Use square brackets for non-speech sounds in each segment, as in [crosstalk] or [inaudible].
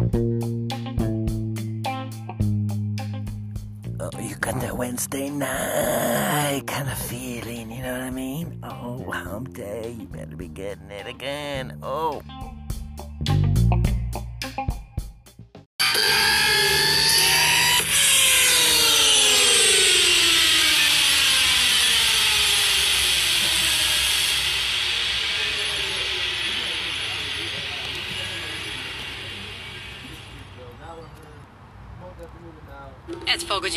Oh, you got that Wednesday night kind of feeling, you know what I mean? Oh, hump day, you better be getting it again. Oh.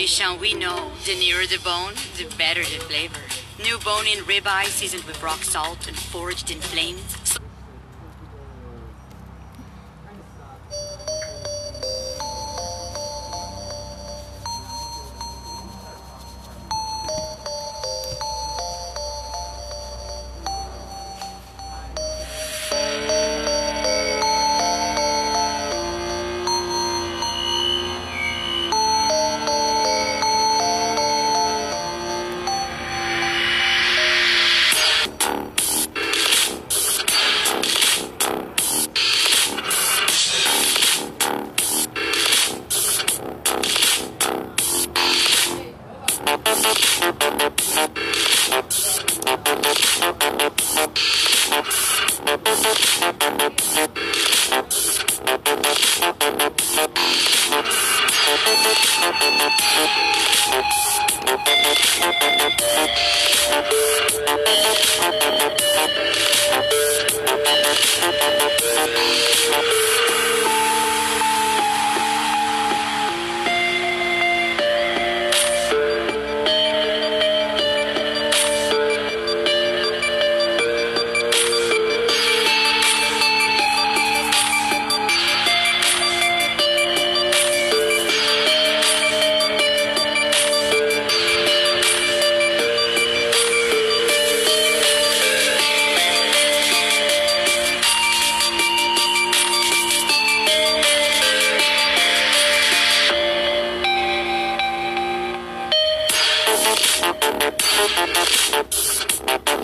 Fogoji we know the nearer the bone, the better the flavor. New bone-in ribeye seasoned with rock salt and foraged in flames. Thank you.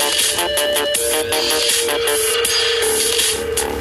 Thank you.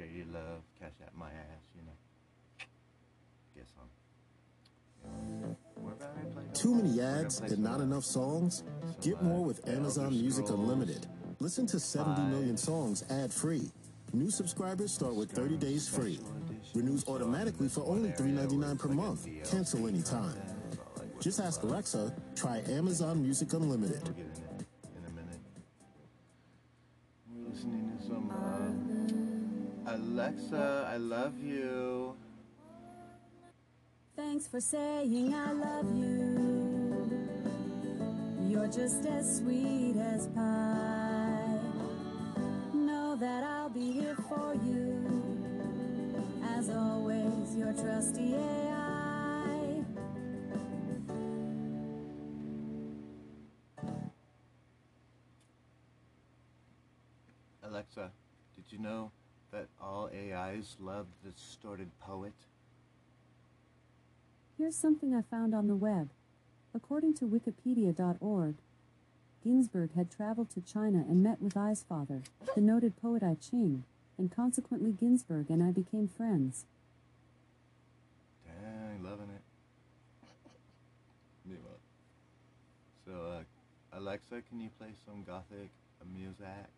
Share your love, cash out my ass, you know. Guess I'm. We're about to play- Too many ads and not enough songs? Get more with Amazon Music Unlimited. Listen to 70 million songs ad free. New subscribers start with 30 days free. Renews automatically for only $3.99 per month. Cancel anytime. Just ask Alexa, try Amazon Music Unlimited. Alexa, I love you. Thanks for saying I love you. You're just as sweet as pie. Know that I'll be here for you. As always, your trusty AI. Alexa, did you know that all AIs love the distorted poet? Here's something I found on the web. According to Wikipedia.org, Ginsberg had traveled to China and met with Ai's father, the noted poet Ai Qing, and consequently Ginsberg and Ai became friends. Dang, loving it. Meanwhile. So, uh, Alexa, can you play some gothic music?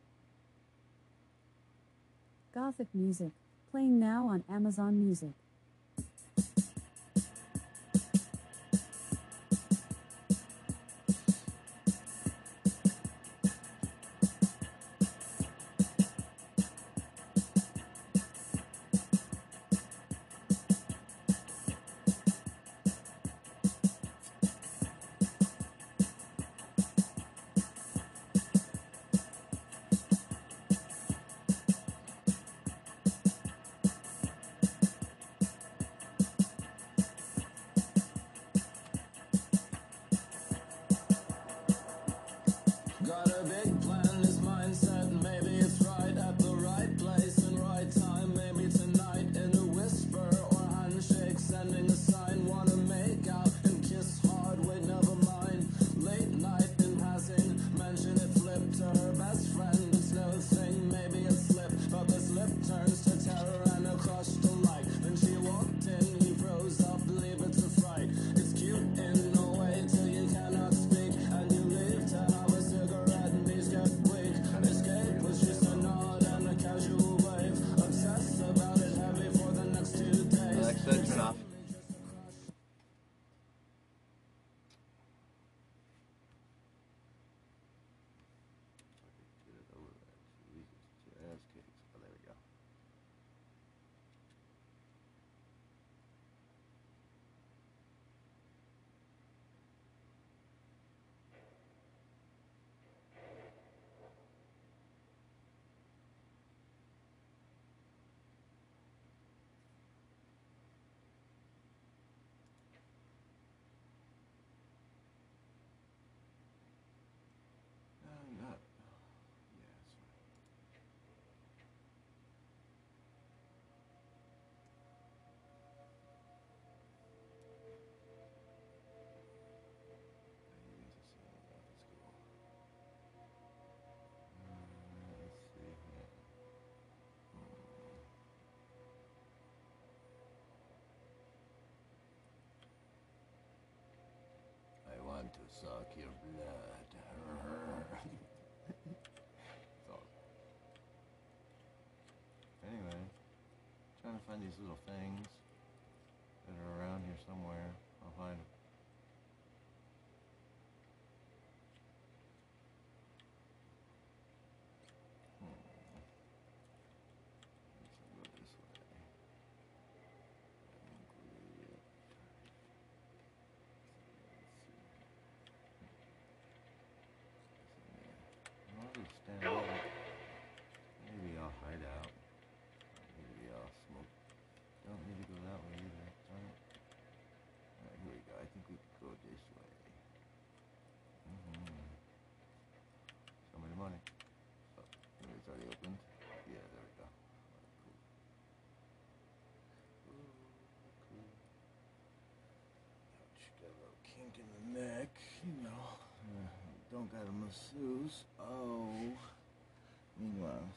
Gothic music, playing now on Amazon Music. To suck your blood. [laughs] so, anyway, trying to find these little things that are around here somewhere. I'll find them. Let's go this way. Include it. I'll just stand up. Maybe I'll hide out. Maybe I'll smoke. Don't need to go that way either. Darn it. Alright, here we go. I think we could go this way. Mm-hmm. Show me the money. Oh, maybe it's already opened. Yeah, there we go. Alright, cool. Ooh, cool. Ouch, got a little kink in the neck, you know. Uh, don't got a masseuse. Oh. Meanwhile,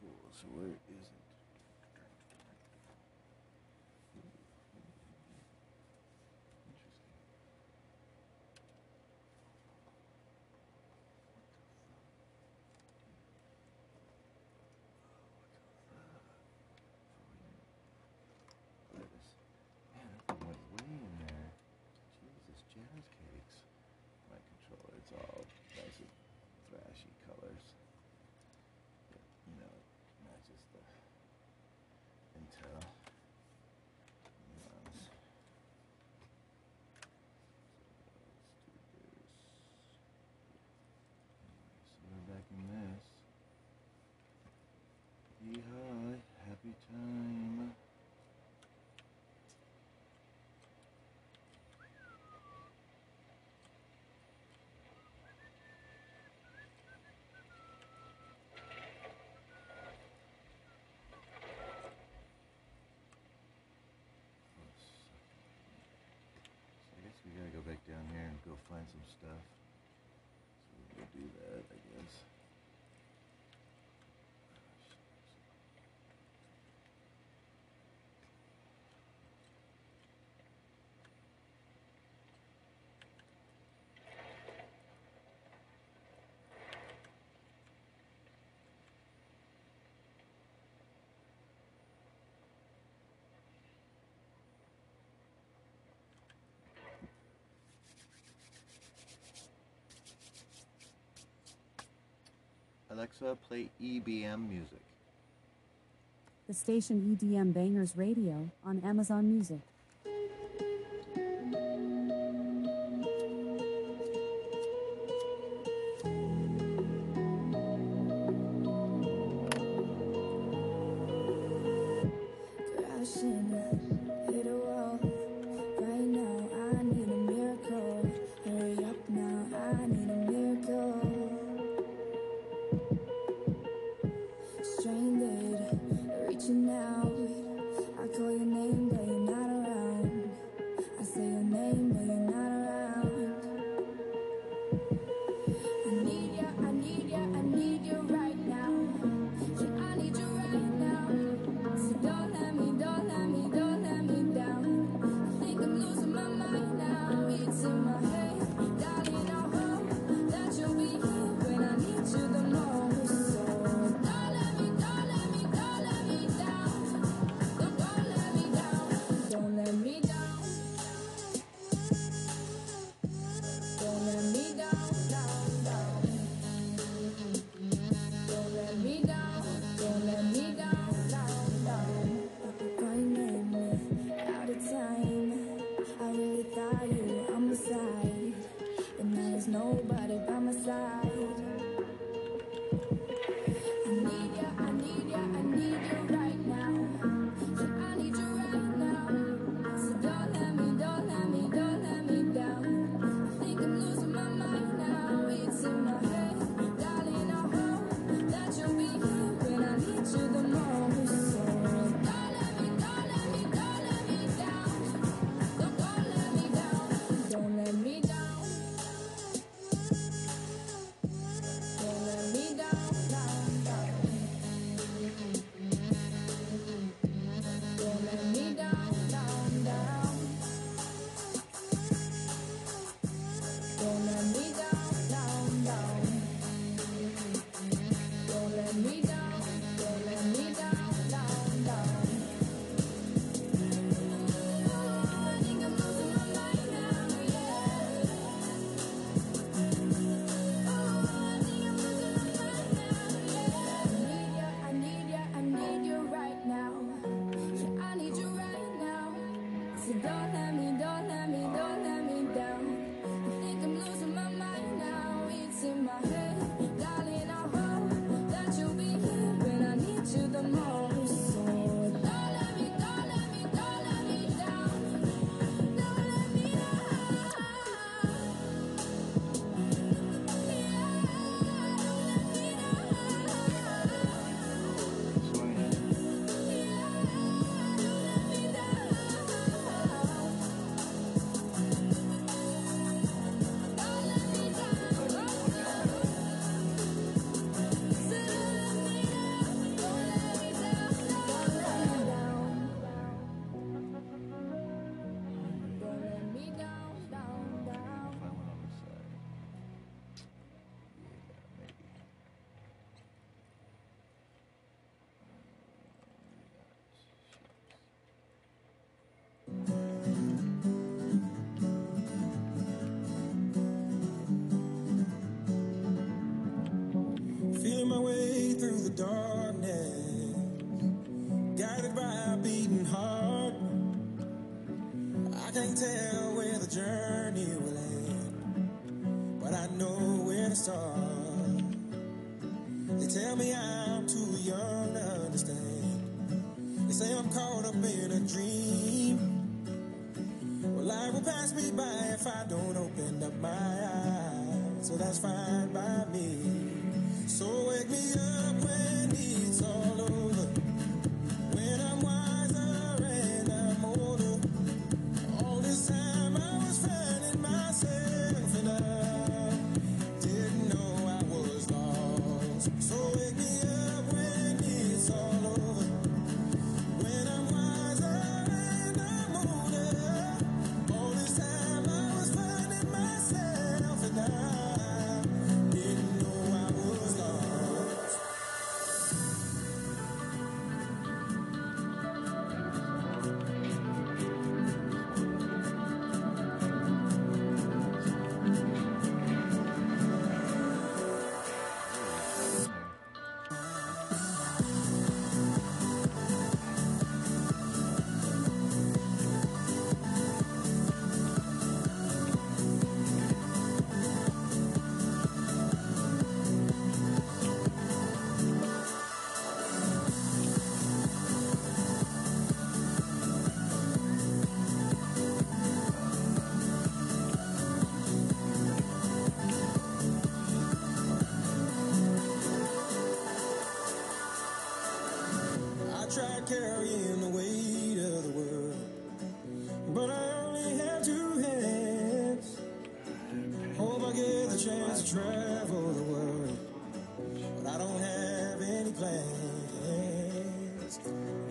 Cool, so where is it? so. find some stuff. Alexa, play EDM music. The station EDM Bangers Radio on Amazon Music.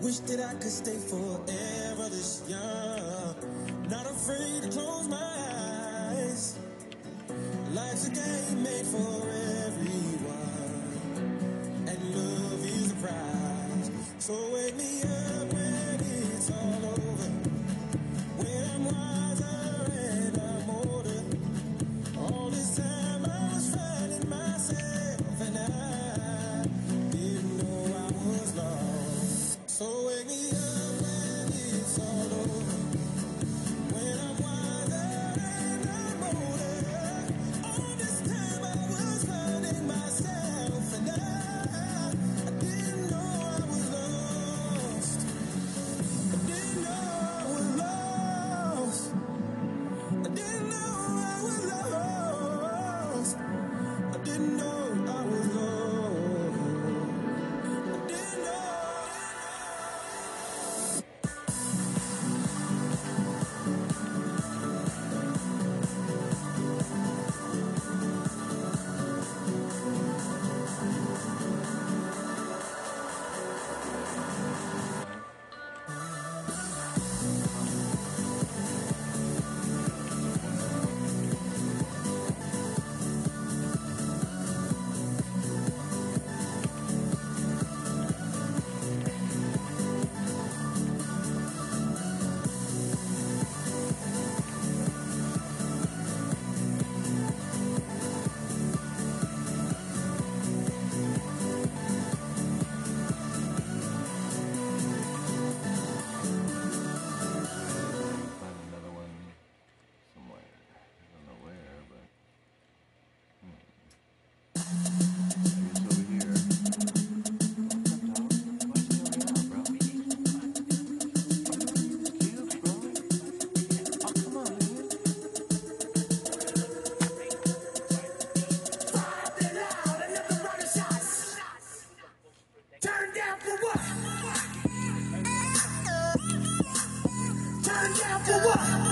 Wish that I could stay forever this young. Not afraid to close my eyes. Life's a game made for everyone, and love is a prize. So wake me up when it's all over. Ha ha ha!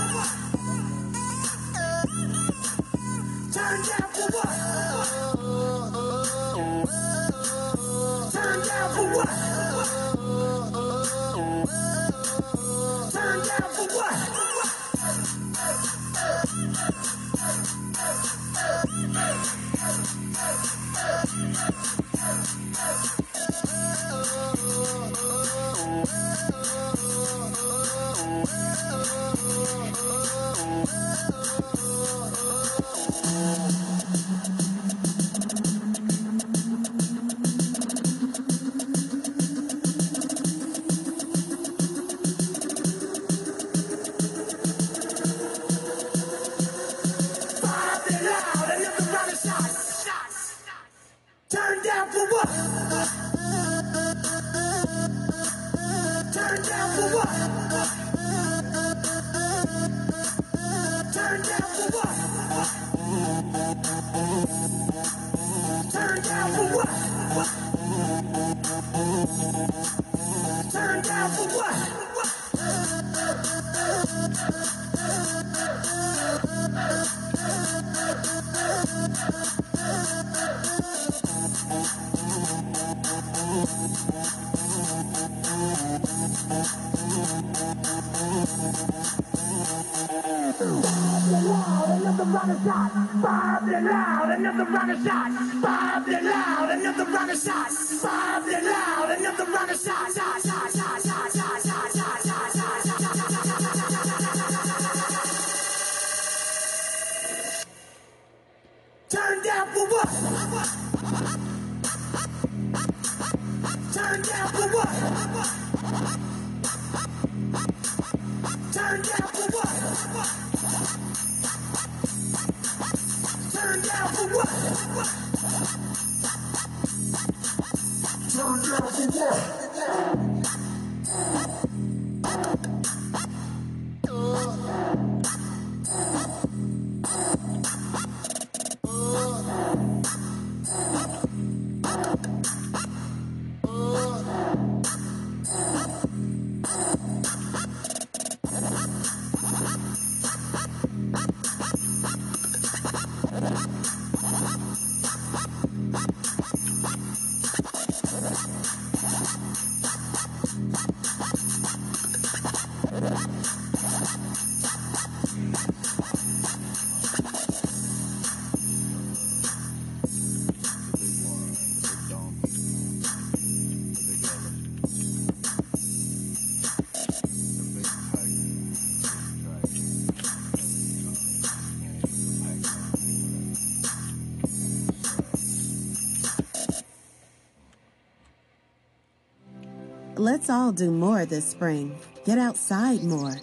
Let's all do more this spring. Get outside more,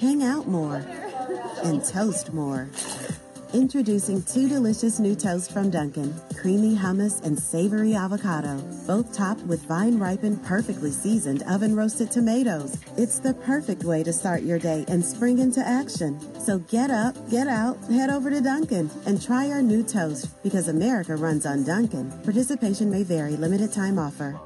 hang out more, and toast more. Introducing two delicious new toasts from Dunkin' creamy hummus and savory avocado, both topped with vine ripened, perfectly seasoned oven roasted tomatoes. It's the perfect way to start your day and spring into action. So get up, get out, head over to Dunkin' and try our new toast because America runs on Dunkin'. Participation may vary, limited time offer.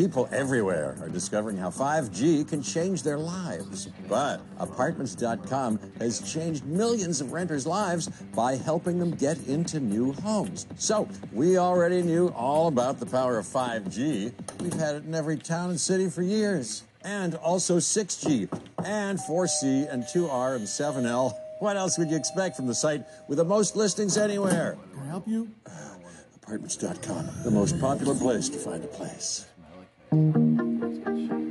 People everywhere are discovering how 5G can change their lives. But Apartments.com has changed millions of renters' lives by helping them get into new homes. So we already knew all about the power of 5G. We've had it in every town and city for years. And also 6G, and 4C, and 2R, and 7L. What else would you expect from the site with the most listings anywhere? Can I help you? Apartments.com, the most popular place to find a place. Thank you.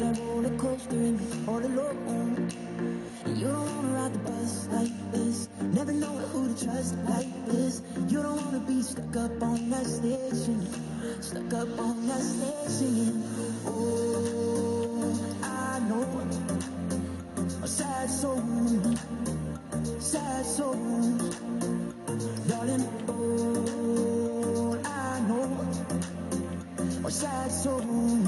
that roller coaster and you're all alone. And you don't wanna ride the bus like this. Never know who to trust like this. You don't wanna be stuck up on that station. Stuck up on that station. Oh, I know. A sad soul. Sad soul. Darling, oh, I know. A sad soul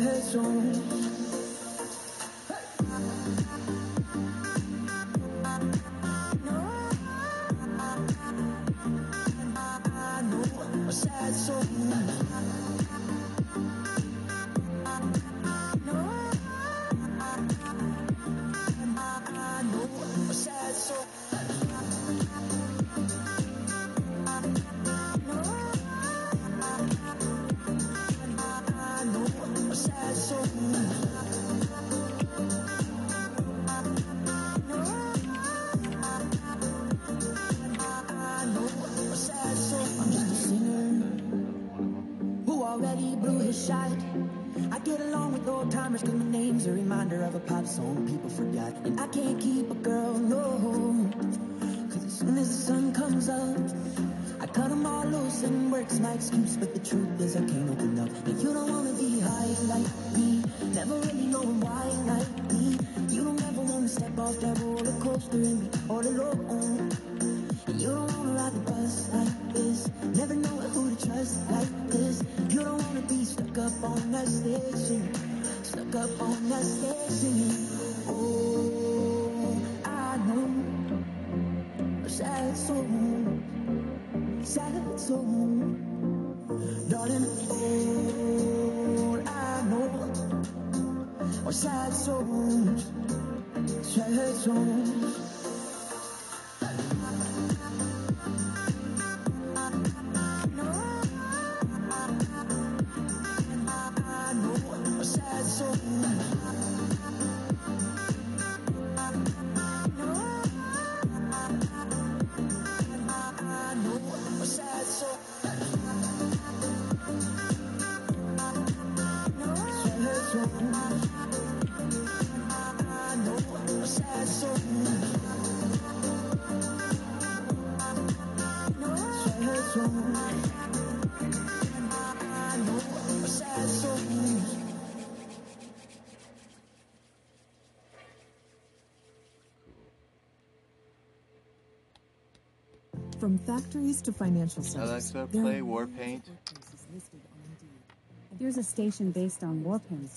headstrong Fees to financial services. Alexa, play Warpaint. There's a station based on Warpaint.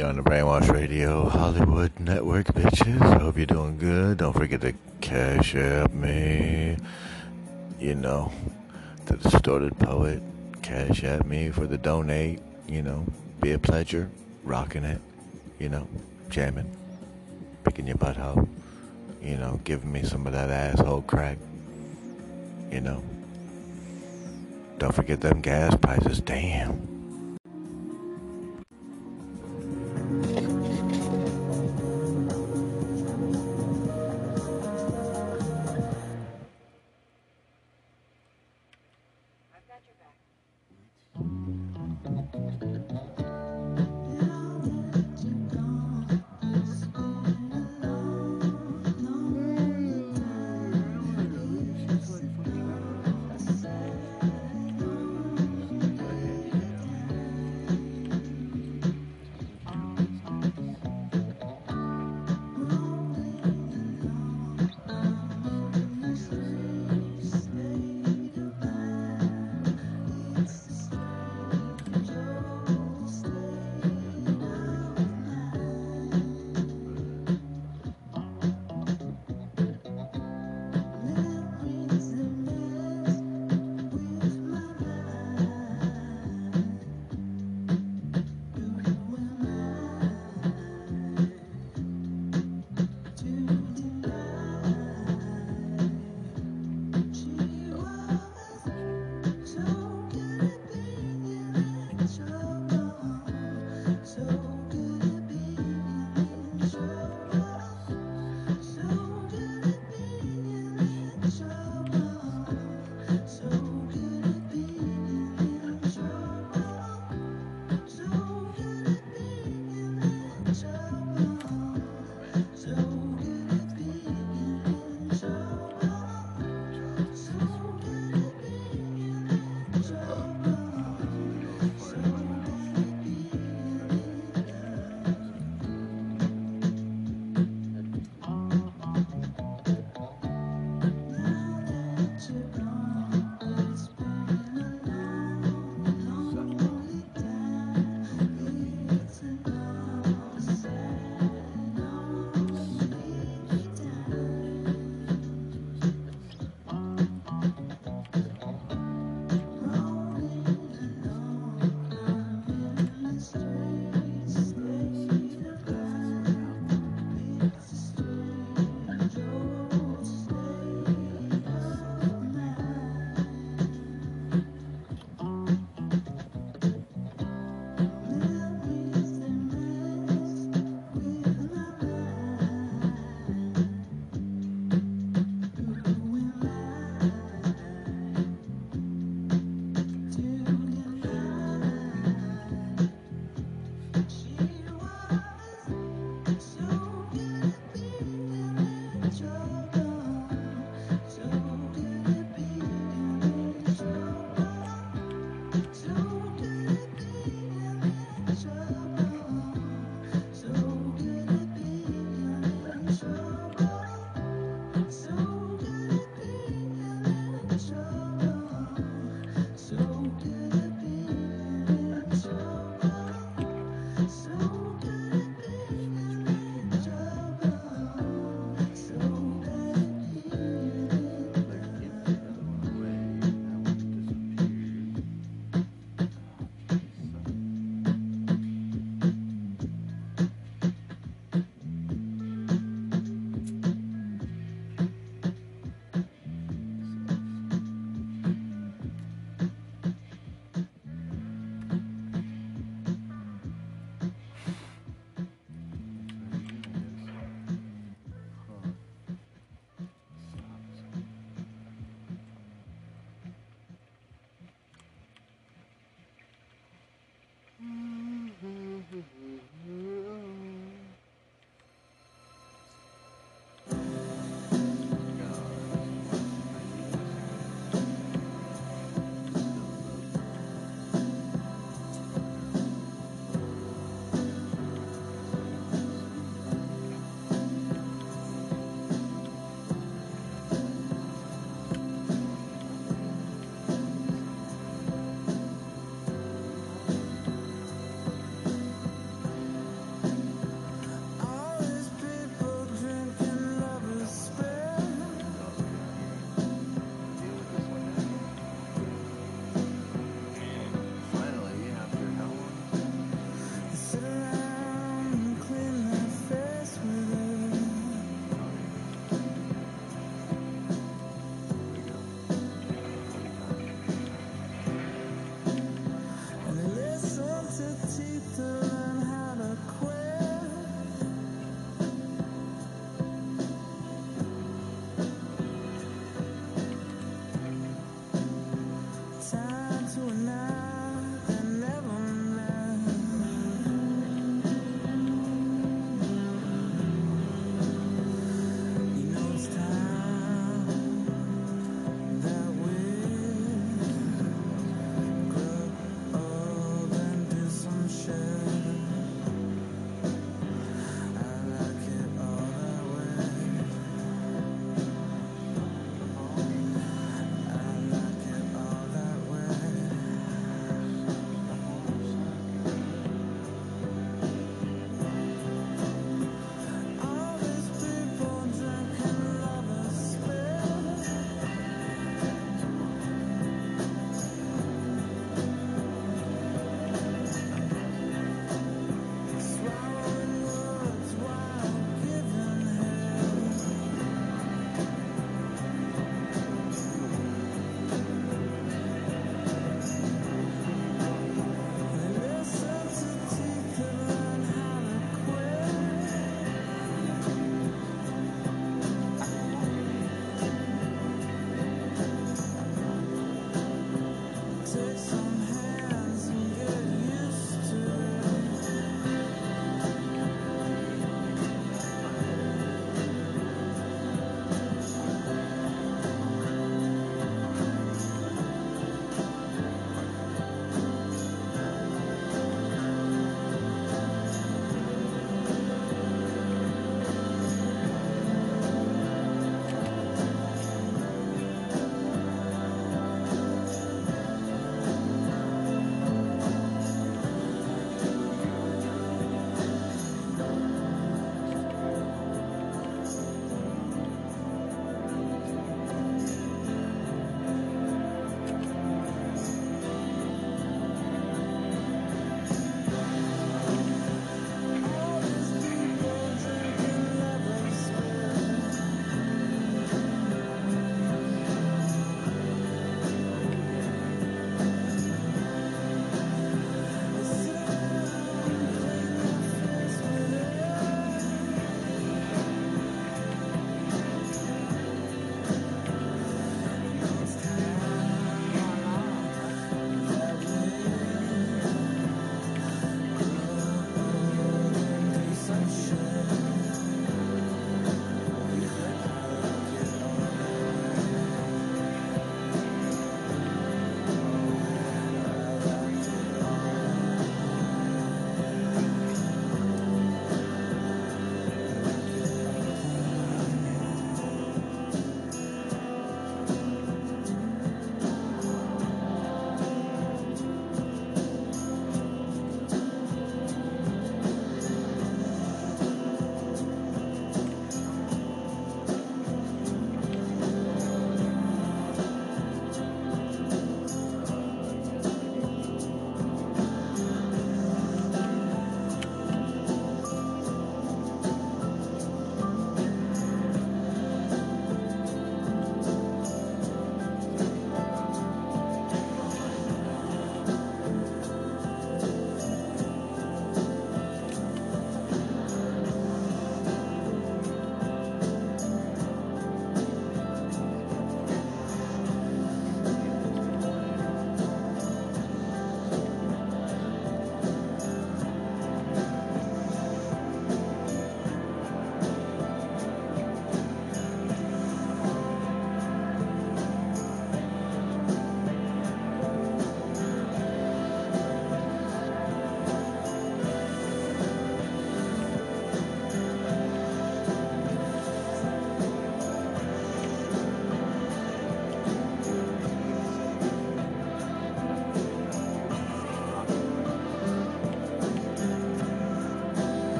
You're on the Brainwash Radio Hollywood Network, bitches. Hope you're doing good. Don't forget to cash app me. You know, the distorted poet. Cash at me for the donate. You know, be a pleasure. Rocking it. You know, jamming. Picking your butthole. You know, giving me some of that asshole crack. You know. Don't forget them gas prices. Damn.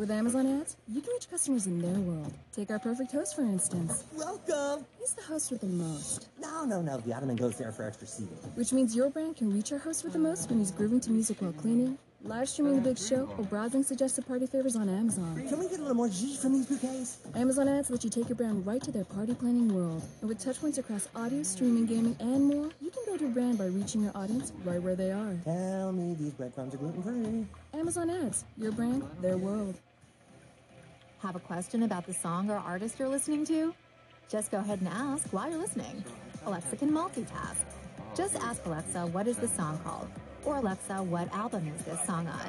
With Amazon ads, you can reach customers in their world. Take our perfect host, for instance. Welcome! He's the host with the most. No, no, no. The ottoman goes there for extra seating. Which means your brand can reach our host with the most when he's grooving to music while cleaning, live streaming the big show, or browsing suggested party favors on Amazon. Can we get a little more G from these bouquets? Amazon ads let you take your brand right to their party planning world. And with touchpoints across audio, streaming, gaming, and more, you can build your brand by reaching your audience right where they are. Tell me these breadcrumbs are gluten free. Amazon ads, your brand, their world. Have a question about the song or artist you're listening to? Just go ahead and ask while you're listening. Alexa can multitask. Just ask Alexa, what is the song called? Or Alexa, what album is this song on?